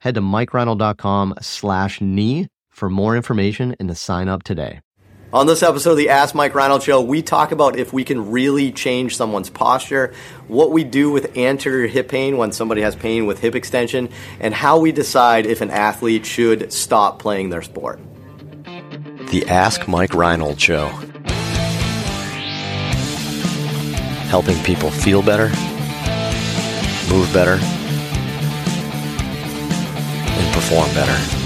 Head to mikereinold.com slash knee for more information and to sign up today. On this episode of the Ask Mike Reinold Show, we talk about if we can really change someone's posture, what we do with anterior hip pain when somebody has pain with hip extension, and how we decide if an athlete should stop playing their sport. The Ask Mike Reinold Show. Helping people feel better, move better, and perform better.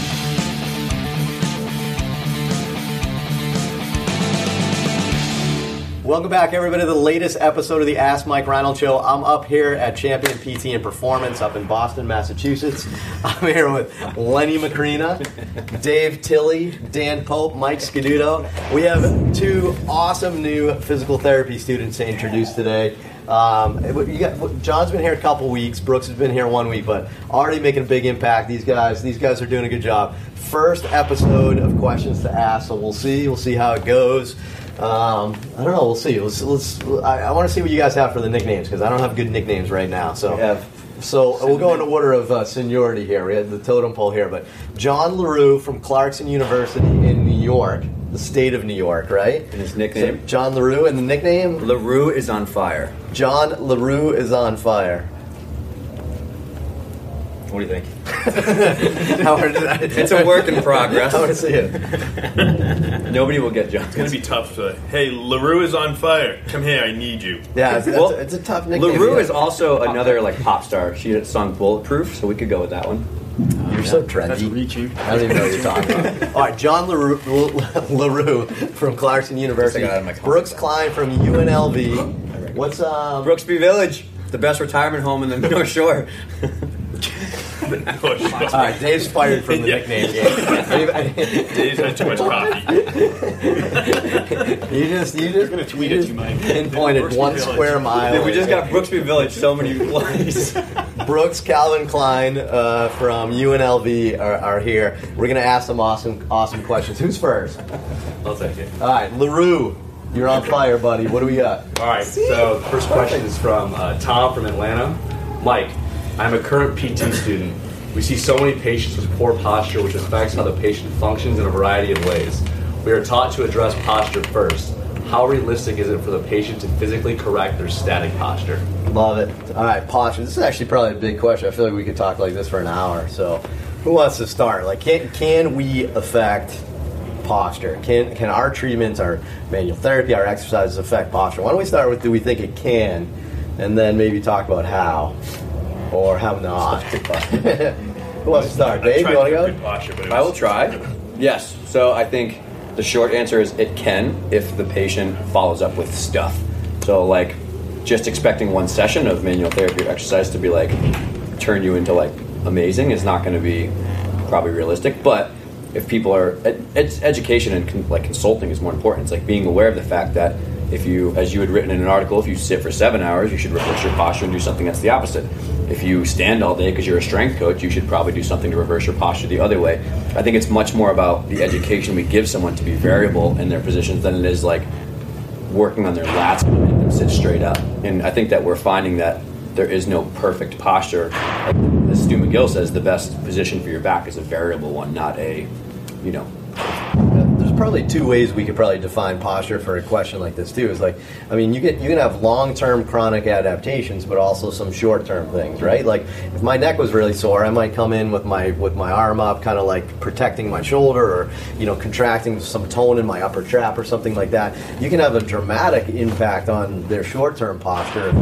Welcome back, everybody, to the latest episode of the Ask Mike Reinold Show. I'm up here at Champion PT and Performance up in Boston, Massachusetts. I'm here with Lenny Macrina, Dave Tilley, Dan Pope, Mike Scaduto. We have two awesome new physical therapy students to introduce today. Um, got, John's been here a couple weeks. Brooks has been here one week, but already making a big impact. These guys, these guys are doing a good job. First episode of questions to ask, so we'll see. We'll see how it goes. Um, I don't know. We'll see. Let's. let's I, I want to see what you guys have for the nicknames because I don't have good nicknames right now. So we have. So we'll go in order of uh, seniority here. We had the totem pole here, but John Larue from Clarkson University in New York the state of New York, right? And his nickname? So John LaRue, and the nickname? LaRue is on fire. John LaRue is on fire. What do you think? it's a work in progress. I want to see it. Nobody will get John. It's going to be tough. To, hey, LaRue is on fire. Come here, I need you. Yeah, it's, well, it's, a, it's a tough nickname. La Roux yeah. is also another like pop star. She sung Bulletproof, so we could go with that one. You're yeah, so trendy. That's reaching. I don't even know what you're talking about. All right, John LaRue, LaRue from Clarkson University. Brooks Klein from UNLV. What's um Brooksby Village, the best retirement home in the North Shore. All right, Dave's fired from the nickname game. Dave's had too much coffee. you just you just gonna tweet it to Mike. Pinpointed one square mile. we just got Brooksby Village. So many employees. Brooks Calvin Klein uh, from UNLV are, are, here. We're gonna ask some awesome awesome questions. Who's first? I'll take it. All right, Larue. You're on fire, buddy. What do we got? All right. So, first question is from uh, Tom from Atlanta. Mike, I'm a current PT student. We see so many patients with poor posture, which affects how the patient functions in a variety of ways. We are taught to address posture first. How realistic is it for the patient to physically correct their static posture? Love it. All right, posture. This is actually probably a big question. I feel like we could talk like this for an hour. So, who wants to start? Like, can can we affect posture? Can can our treatments, our manual therapy, our exercises affect posture? Why don't we start with do we think it can, and then maybe talk about how or how not. Who wants to start? Dave, you want to go? I will try. Yes. So I think the short answer is it can if the patient follows up with stuff. So like just expecting one session of manual therapy or exercise to be like turn you into like amazing is not going to be probably realistic. But if people are, it's education and con, like consulting is more important. It's like being aware of the fact that if you, as you had written in an article, if you sit for seven hours, you should reverse your posture and do something that's the opposite. If you stand all day because you're a strength coach, you should probably do something to reverse your posture the other way. I think it's much more about the education we give someone to be variable in their positions than it is like working on their lats to make them sit straight up. And I think that we're finding that there is no perfect posture. Like, as Stu McGill says, the best position for your back is a variable one, not a, you know, probably two ways we could probably define posture for a question like this too. Is like, I mean, you get you can have long term chronic adaptations, but also some short term things, right? Like, if my neck was really sore, I might come in with my with my arm up, kind of like protecting my shoulder, or you know, contracting some tone in my upper trap or something like that. You can have a dramatic impact on their short term posture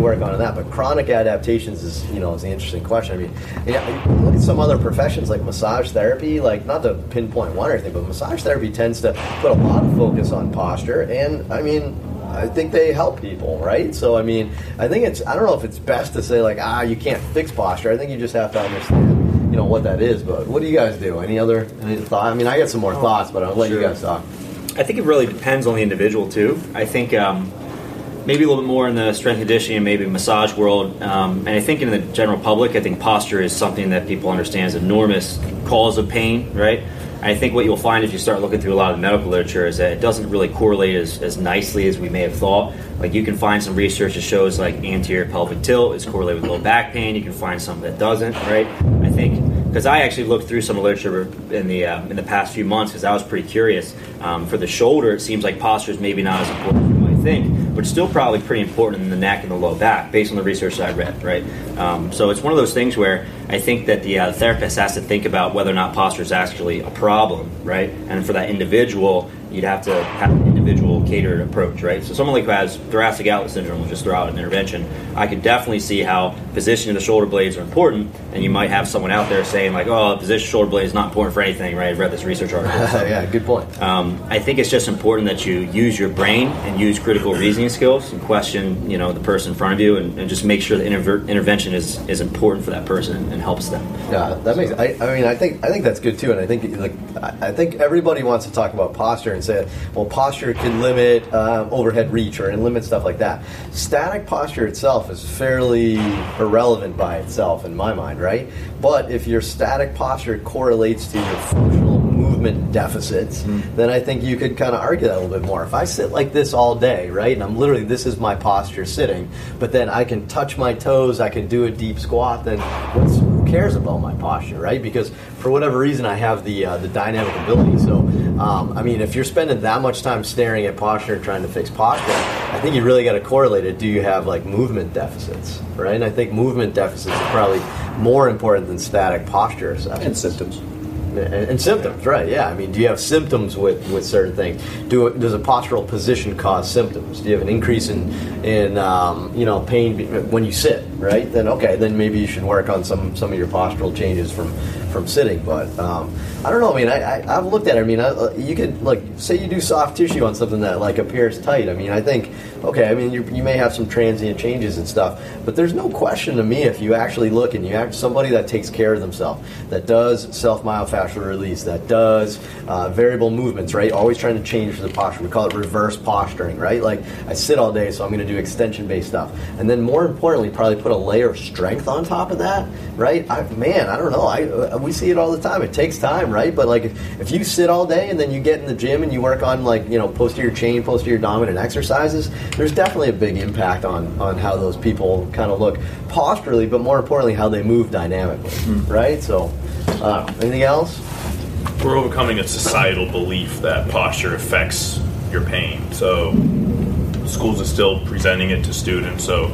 work on that. But chronic adaptations is, you know, is the interesting question. I mean, yeah, look at some other professions like massage therapy. Like, not to pinpoint one or anything, but massage therapy tends to put a lot of focus on posture. And I mean, I think they help people, right? So, I mean, I think it's, I don't know if it's best to say, like, ah, you can't fix posture. I think you just have to understand you know what that is. But what do you guys do? Any other any thought? I mean, I got some more thoughts, but I'll let you guys talk. I think it really depends on the individual too. I think um, maybe a little bit more in the strength conditioning maybe massage world. Um, and I think in the general public, I think posture is something that people understand is enormous cause of pain, right? I think what you'll find if you start looking through a lot of medical literature is that it doesn't really correlate as, as nicely as we may have thought. Like you can find some research that shows like anterior pelvic tilt is correlated with low back pain. You can find some that doesn't, right? I think because I actually looked through some literature in the uh, in the past few months because I was pretty curious. Um, for the shoulder, it seems like posture is maybe not as important think, but still probably pretty important in the neck and the low back, based on the research that I read. Right, um, so it's one of those things where I think that the uh, therapist has to think about whether or not posture is actually a problem, right? And for that individual, you'd have to have individual catered approach, right? So someone like who has thoracic outlet syndrome will just throw out an intervention. I could definitely see how positioning the shoulder blades are important, and you might have someone out there saying like, "Oh, position shoulder blade is not important for anything," right? I've read this research article. So, yeah, good point. um, I think it's just important that you use your brain and use critical reasoning skills and question, you know, the person in front of you, and, and just make sure the interver- intervention is, is important for that person and, and helps them. Yeah, that makes. I, I mean, I think I think that's good too, and I think like I think everybody wants to talk about posture and say, well, posture can limit um, overhead reach or and limit stuff like that. Static posture itself is fairly irrelevant by itself in my mind, right? But if your static posture correlates to your functional movement deficits, then I think you could kind of argue that a little bit more. If I sit like this all day, right, and I'm literally this is my posture sitting, but then I can touch my toes, I can do a deep squat, then what's cares about my posture, right? Because for whatever reason, I have the uh, the dynamic ability. So, um, I mean, if you're spending that much time staring at posture and trying to fix posture, I think you really got to correlate it. Do you have like movement deficits, right? And I think movement deficits are probably more important than static posture and symptoms. And, and symptoms, right? Yeah. I mean, do you have symptoms with, with certain things? Do does a postural position cause symptoms? Do you have an increase in in um, you know pain when you sit? Right? Then okay, then maybe you should work on some some of your postural changes from from sitting. But um, I don't know. I mean, I, I I've looked at it. I mean, I, uh, you could like say you do soft tissue on something that like appears tight. I mean, I think okay. I mean, you, you may have some transient changes and stuff, but there's no question to me if you actually look and you have somebody that takes care of themselves, that does self myofascial release, that does uh, variable movements, right? Always trying to change the posture. We call it reverse posturing, right? Like I sit all day, so I'm going to do extension based stuff, and then more importantly, probably put a layer of strength on top of that, right? I, man, I don't know. I uh, we see it all the time. It takes time, right? But like if, if you sit all day and then you get in the gym and you work on like you know posterior chain, posterior dominant exercises, there's definitely a big impact on on how those people kind of look posturally, but more importantly, how they move dynamically, right? So, uh, anything else? We're overcoming a societal belief that posture affects your pain. So schools are still presenting it to students. So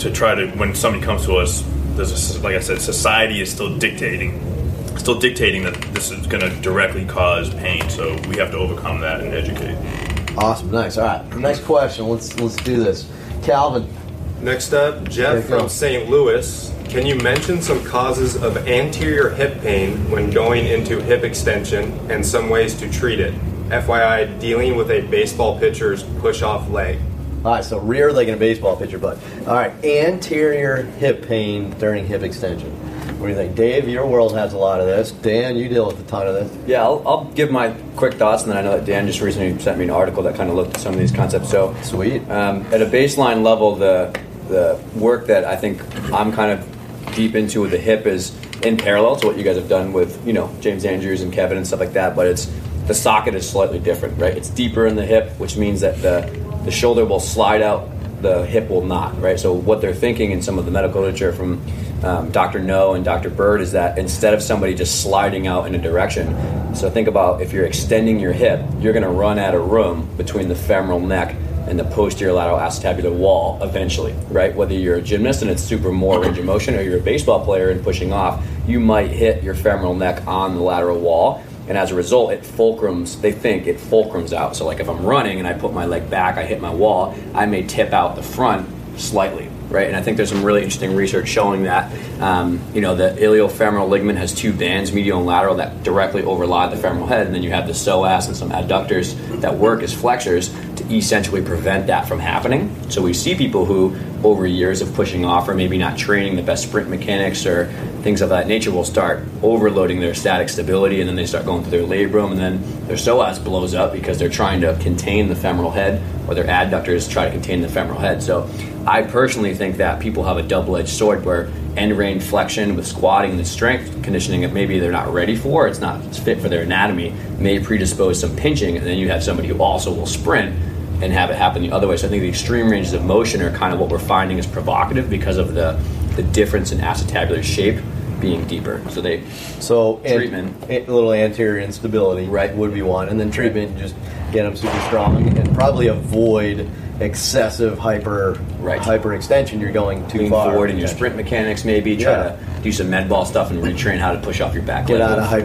to try to when somebody comes to us, there's a, like I said, society is still dictating, still dictating that this is going to directly cause pain. So we have to overcome that and educate. Awesome, nice. All right, next question. Let's let's do this. Calvin, Next up, Jeff from St. Louis. Can you mention some causes of anterior hip pain when going into hip extension and some ways to treat it? FYI, dealing with a baseball pitcher's push off leg. All right, so rear leg in a baseball pitcher, but all right, anterior hip pain during hip extension. What do you think, Dave? Your world has a lot of this. Dan, you deal with a ton of this. Yeah, I'll, I'll give my quick thoughts, and then I know that Dan just recently sent me an article that kind of looked at some of these concepts. So, Sweet. Um, at a baseline level, the the work that I think I'm kind of deep into with the hip is in parallel to what you guys have done with you know James Andrews and Kevin and stuff like that. But it's the socket is slightly different, right? It's deeper in the hip, which means that the the shoulder will slide out, the hip will not, right? So what they're thinking in some of the medical literature from um, Dr. Nho and Dr. Byrd is that instead of somebody just sliding out in a direction, so think about if you're extending your hip, you're going to run out of room between the femoral neck and the posterior lateral acetabular wall eventually, right? Whether you're a gymnast and it's super more range of motion, or you're a baseball player and pushing off, you might hit your femoral neck on the lateral wall, and as a result, it fulcrums. They think it fulcrums out. So, like if I'm running and I put my leg back, I hit my wall, I may tip out the front slightly, right? And I think there's some really interesting research showing that, um, you know, the iliofemoral ligament has two bands, medial and lateral, that directly overlie the femoral head, and then you have the psoas and some adductors that work as flexors to essentially prevent that from happening. So we see people who over years of pushing off or maybe not training the best sprint mechanics or things of that nature will start overloading their static stability and then they start going through their labrum and then their psoas blows up because they're trying to contain the femoral head or their adductors try to contain the femoral head. So I personally think that people have a double-edged sword where end range flexion with squatting and strength conditioning that maybe they're not ready for, it's not fit for their anatomy, may predispose some pinching, and then you have somebody who also will sprint and have it happen the other way. So I think the extreme ranges of motion are kind of what we're finding is provocative because of the the difference in acetabular shape being deeper. So they So Treatment. a little anterior instability, Right. would be one, and then treatment just get them super strong and probably avoid excessive hyper Right. hyperextension. You're going too lean far. forward in your sprint mechanics, maybe try Yeah. to do some med ball stuff and retrain how to push off your back. Get leg out of upright.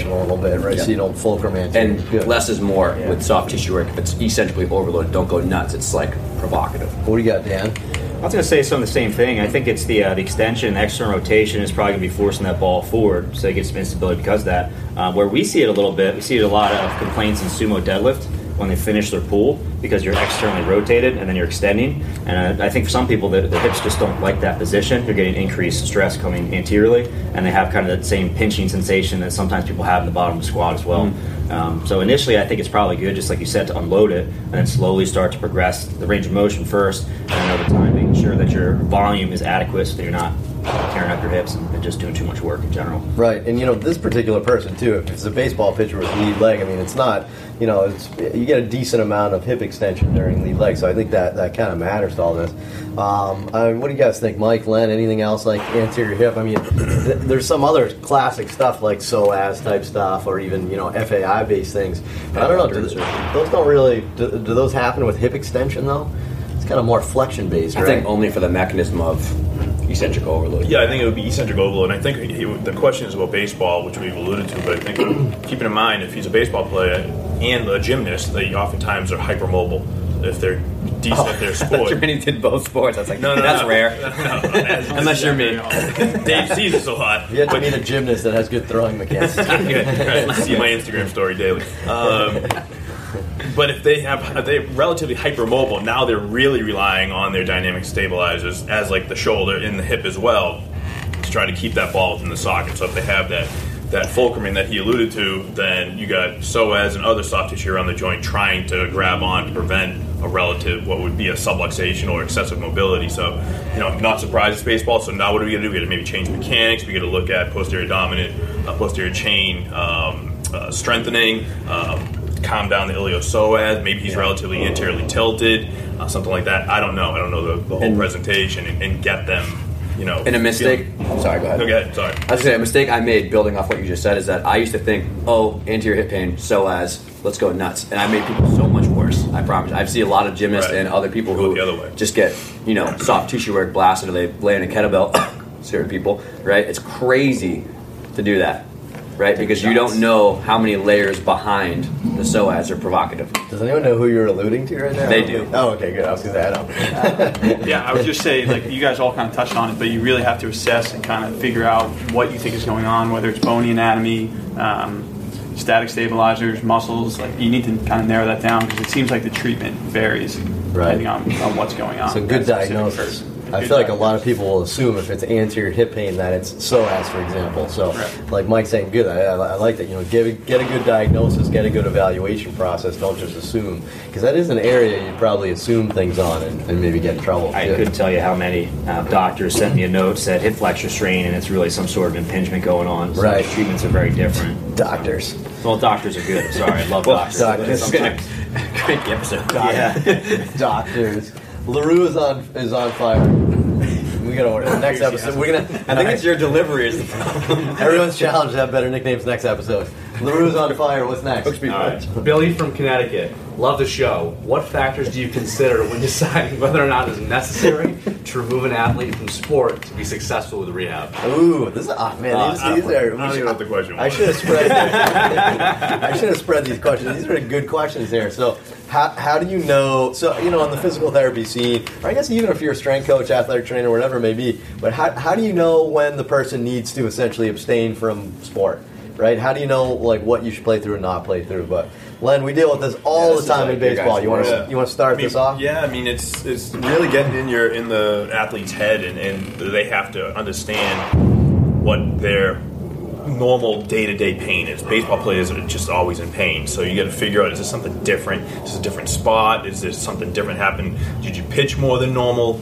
hyperextension a little bit, right? Yeah. So you don't fulcrum anterior. And Good. less is more with soft tissue work. If it's eccentrically overloaded, don't go nuts. It's like provocative. What do you got, Dan? I was going to say some of the same thing. I think it's the uh, the extension, the external rotation is probably going to be forcing that ball forward, so they get some instability because of that. Uh, where we see it a little bit, we see it a lot of complaints in sumo deadlift when they finish their pull because you're externally rotated and then you're extending. And uh, I think for some people, the, the hips just don't like that position. You're getting increased stress coming anteriorly, and they have kind of that same pinching sensation that sometimes people have in the bottom of the squat as well. Um, so initially, I think it's probably good, just like you said, to unload it and then slowly start to progress the range of motion first, and then over time making sure that your volume is adequate so that you're not tearing up your hips and, and just doing too much work in general. Right, and you know this particular person too. If it's a baseball pitcher with lead leg, I mean, it's not. You know, it's you get a decent amount of hip extension during lead leg, so I think that that kind of matters to all this. Um, I mean, what do you guys think, Mike, Len? Anything else like anterior hip? I mean, th- there's some other classic stuff like psoas type stuff, or even you know FAI based things. But I don't know. Do, th- those don't really. Do, do those happen with hip extension though? It's kind of more flexion based, I right? think only for the mechanism of eccentric overload. Yeah, I think it would be eccentric overload. And I think he, the question is about baseball, which we've alluded to. But I think keeping in mind, if he's a baseball player and a gymnast, they oftentimes are hypermobile. If they're decent at their sport. Jermaine did both sports. I was like, No, no, that's no. rare. As- Unless you're me. Dave sees this a lot. you have to but- meet a gymnast that has good throwing mechanics. Good. Right. See my Instagram story daily. Um, but if they have if they're relatively hypermobile, now they're really relying on their dynamic stabilizers as like the shoulder and the hip as well to try to keep that ball within the socket. So if they have that that fulcruming that he alluded to, then you got psoas and other soft tissue around the joint trying to grab on to prevent a relative what would be a subluxation or excessive mobility. So, you know, not surprised it's baseball. So now what are we going to do? We got to maybe change mechanics. We got to look at posterior dominant, uh, posterior chain um, uh, strengthening. Um, calm down the iliopsoas. Maybe he's relatively anteriorly tilted, uh, something like that. I don't know. I don't know the, the whole And- presentation and, and get them. You know, And a mistake. feeling- Sorry, go ahead. No, go ahead. Sorry. I was gonna say a mistake I made building off what you just said is that I used to think, oh, anterior hip pain, psoas let's go nuts, and I made people so much worse. I promise. I see a lot of gymnasts Right. and other people who the other way. just get you know soft tissue work blasted, or they lay in a kettlebell. certain people, right? It's crazy to do that, right? Because you don't know how many layers behind the psoas are provocative. Does anyone know who you're alluding to right now? They do. Oh, okay, good. I was going to say, I don't. Yeah, I would just say, like, you guys all kind of touched on it, but you really have to assess and kind of figure out what you think is going on, whether it's bony anatomy, um, static stabilizers, muscles. Like, you need to kind of narrow that down because it seems like the treatment varies depending on, on what's going on. So good that specific diagnosis. I feel like a lot of people will assume if it's anterior hip pain that it's psoas, for example. So, Right. like Mike's saying, good. I, I, I like that. You know, get a, get a good diagnosis, get a good evaluation process. Don't just assume because that is an area you probably assume things on and, and maybe get in trouble. I too. couldn't tell you how many uh, doctors sent me a note said hip flexor strain, and it's really some sort of impingement going on. So Right. the treatments are very different. Doctors. Well, doctors are good. I'm sorry, I love doctors. doctors. Great episode. yeah. Doctors. Larue is on is on fire. We gotta order the next episode. We're gonna. I think it's your delivery is the problem. Everyone's challenged to have better nicknames next episode. Larue's on fire. What's next? All right. Billy from Connecticut. Love the show. What factors do you consider when deciding whether or not it's necessary to remove an athlete from sport to be successful with rehab? Ooh, this is oh man, Uh, these, these don't- are. I don't even know what the question I was. should have spread. I should have spread these questions. These are good questions here. So, how, how do you know? So, you know, on the physical therapy scene, or I guess even if you're a strength coach, athletic trainer, whatever it may be, but how, how do you know when the person needs to essentially abstain from sport? right? How do you know like what you should play through and not play through? But Len, we deal with this all this the time like in baseball. You want to Yeah. you want to start I mean, this off? Yeah, I mean it's it's really getting in your in the athlete's head, and, and they have to understand what their normal day to day pain is. Baseball players are just always in pain, so you got to figure out is this something different? Is this a different spot? Is there something different happen? Did you pitch more than normal?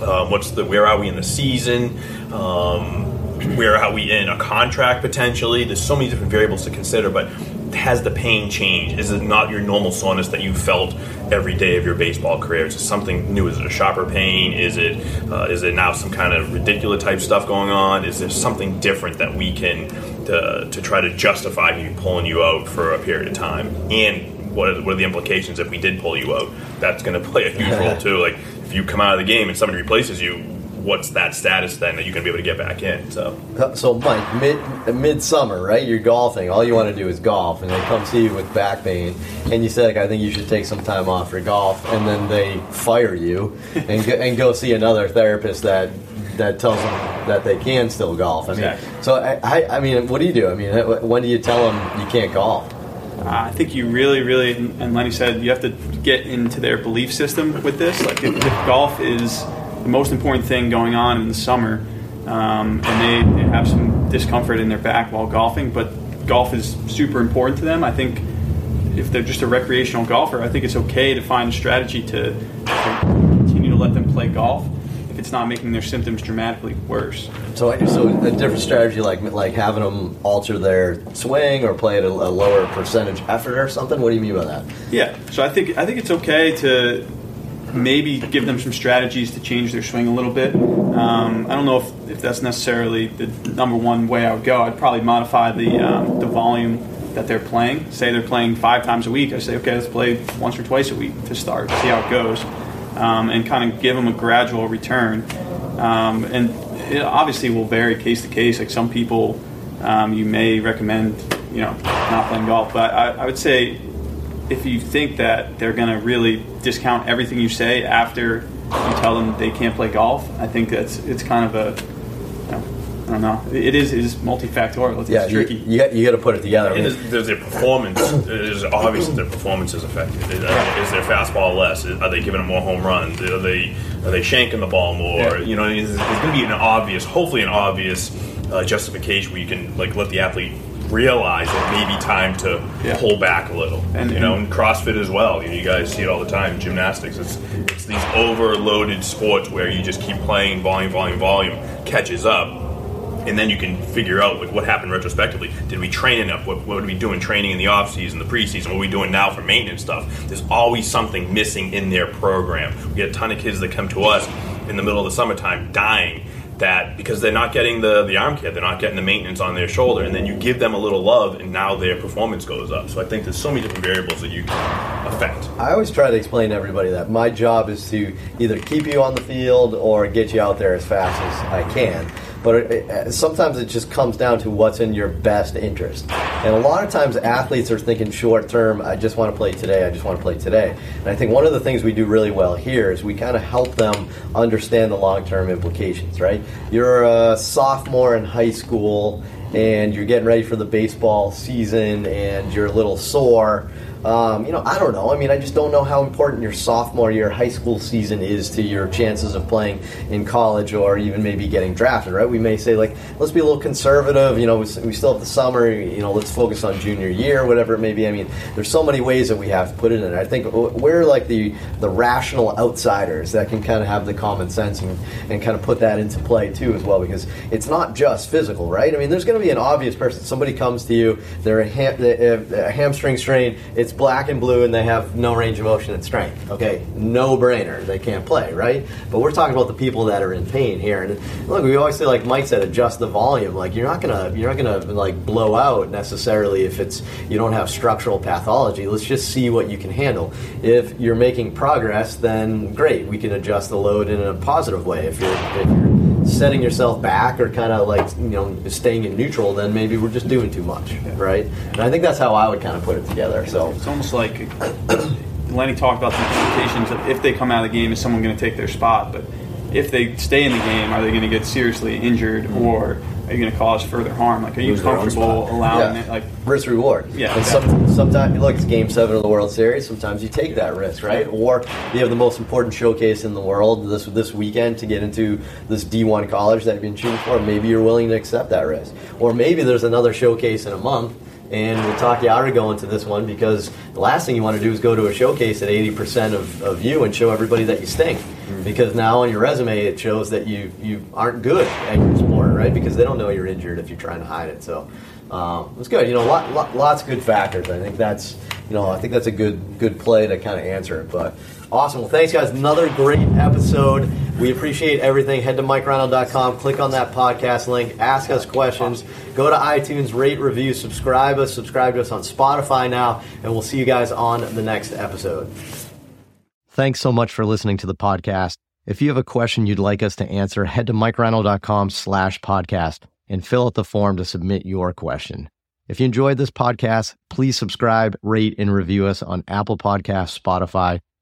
Um, what's the where are we in the season? Um, where are we in a contract potentially? There's so many different variables to consider, but has the pain changed? Is it not your normal soreness that you felt every day of your baseball career? Is it something new? Is it a sharper pain? Is it uh, is it now some kind of ridiculous type stuff going on? Is there something different that we can to, to try to justify maybe pulling you out for a period of time? And what are, what are the implications if we did pull you out? That's going to play a huge role too. Like if you come out of the game and somebody replaces you, what's that status then that you're going to be able to get back in? So. So, Mike, mid midsummer, right? You're golfing. All you want to do is golf, and they come see you with back pain, and you say, like, "I think you should take some time off for golf," and then they fire you and go, and go see another therapist that that tells them that they can still golf. I mean, Exactly. so I, I, I mean, what do you do? I mean, when do you tell them you can't golf? Uh, I think you really, really, and Lenny said you have to get into their belief system with this. Like, if, if golf is the most important thing going on in the summer, um, and they, they have some discomfort in their back while golfing, but golf is super important to them, I think if they're just a recreational golfer, I think it's okay to find a strategy to, to continue to let them play golf if it's not making their symptoms dramatically worse. So, so a different strategy, like like having them alter their swing or play at a, a lower percentage effort or something. What do you mean by that? Yeah, so I think I think it's okay to maybe give them some strategies to change their swing a little bit. Um, I don't know if, if that's necessarily the number one way I would go. I'd probably modify the um, the volume that they're playing. Say they're playing five times a week. I say, okay, let's play once or twice a week to start, see how it goes, um, and kind of give them a gradual return. Um, and it obviously will vary case to case. Like some people, um, you may recommend, you know, not playing golf, but I, I would say if you think that they're going to really discount everything you say after you tell them they can't play golf, I think that's it's kind of a you know, don't know. It is it is multifactorial. It's, Yeah, it's you, tricky. you, got, you got to put it together. I And mean, is, their performance? Is it obvious that their performance is affected? Is, is their fastball less? Are they giving them more home runs? Are they are they shanking the ball more? Yeah. You know, there's, there's going to be an obvious, hopefully, an obvious uh, justification where you can like let the athlete realize it may be time to Yeah. pull back a little. And- you know, and CrossFit as well. You, know, you guys see it all the time. Gymnastics. It's it's these overloaded sports where you just keep playing volume, volume, volume catches up and then you can figure out like what happened retrospectively. Did we train enough? What, what did we do in training in the off season, the preseason? What are we doing now for maintenance stuff? There's always something missing in their program. We get a ton of kids that come to us in the middle of the summertime dying that because they're not getting the the arm care, they're not getting the maintenance on their shoulder, and then you give them a little love, and now their performance goes up. So I think there's so many different variables that you can affect. I always try to explain to everybody that my job is to either keep you on the field or get you out there as fast as I can. But it, it, uh, sometimes it just comes down to what's in your best interest. And a lot of times athletes are thinking short term, I just want to play today, I just want to play today. And I think one of the things we do really well here is we kind of help them understand the long term implications, right? You're a sophomore in high school and you're getting ready for the baseball season and you're a little sore. Um, you know, I don't know. I mean, I just don't know how important your sophomore year high school season is to your chances of playing in college or even maybe getting drafted, right? We may say, like, let's be a little conservative. You know, we, we still have the summer. You know, let's focus on junior year, whatever it may be. I mean, there's so many ways that we have to put it in. I think we're like the, the rational outsiders that can kind of have the common sense and, and kind of put that into play too, as well, because it's not just physical, right? I mean, there's going to be an obvious person. Somebody comes to you, they're a, a hamstring strain, it's black and blue, and they have no range of motion and strength. Okay, no brainer. They can't play, right? But we're talking about the people that are in pain here. And look, we always say, like Mike said, adjust the volume. Like you're not gonna you're not gonna like blow out necessarily if it's you don't have structural pathology. Let's just see what you can handle. If you're making progress, then great. We can adjust the load in a positive way. If you're if you're setting yourself back or kind of like you know staying in neutral, then maybe we're just doing too much, right? And I think that's how I would kind of put it together. So It's almost like Lenny talked about the implications of if they come out of the game, is someone going to take their spot? But if they stay in the game, are they going to get seriously injured, or are you going to cause further harm? Like, are you Lose their own comfortable spot. allowing Yeah. it? Like, risk reward. Yeah, And exactly. some, sometimes, look, it's Game Seven of the World Series. Sometimes you take that risk, right? Or you have the most important showcase in the world this this weekend to get into this D1 college that you've been shooting for. Maybe you're willing to accept that risk. Or maybe there's another showcase in a month. And we'll talk you out of going to this one because the last thing you want to do is go to a showcase at 80% of, of you and show everybody that you stink. Because now on your resume it shows that you, you aren't good at your sport, right? Because they don't know you're injured if you're trying to hide it. So um, it's good. You know, lot, lot, lots of good factors. I think that's you know I think that's a good good play to kind of answer it. But awesome. Well, thanks guys. Another great episode. We appreciate everything. Head to MikeReinold.com. Click on that podcast link. Ask us questions. Go to iTunes. Rate, review, subscribe us. Subscribe to us on Spotify now, and we'll see you guys on the next episode. Thanks so much for listening to the podcast. If you have a question you'd like us to answer, head to MikeReinold.com slash podcast and fill out the form to submit your question. If you enjoyed this podcast, please subscribe, rate, and review us on Apple Podcasts, Spotify,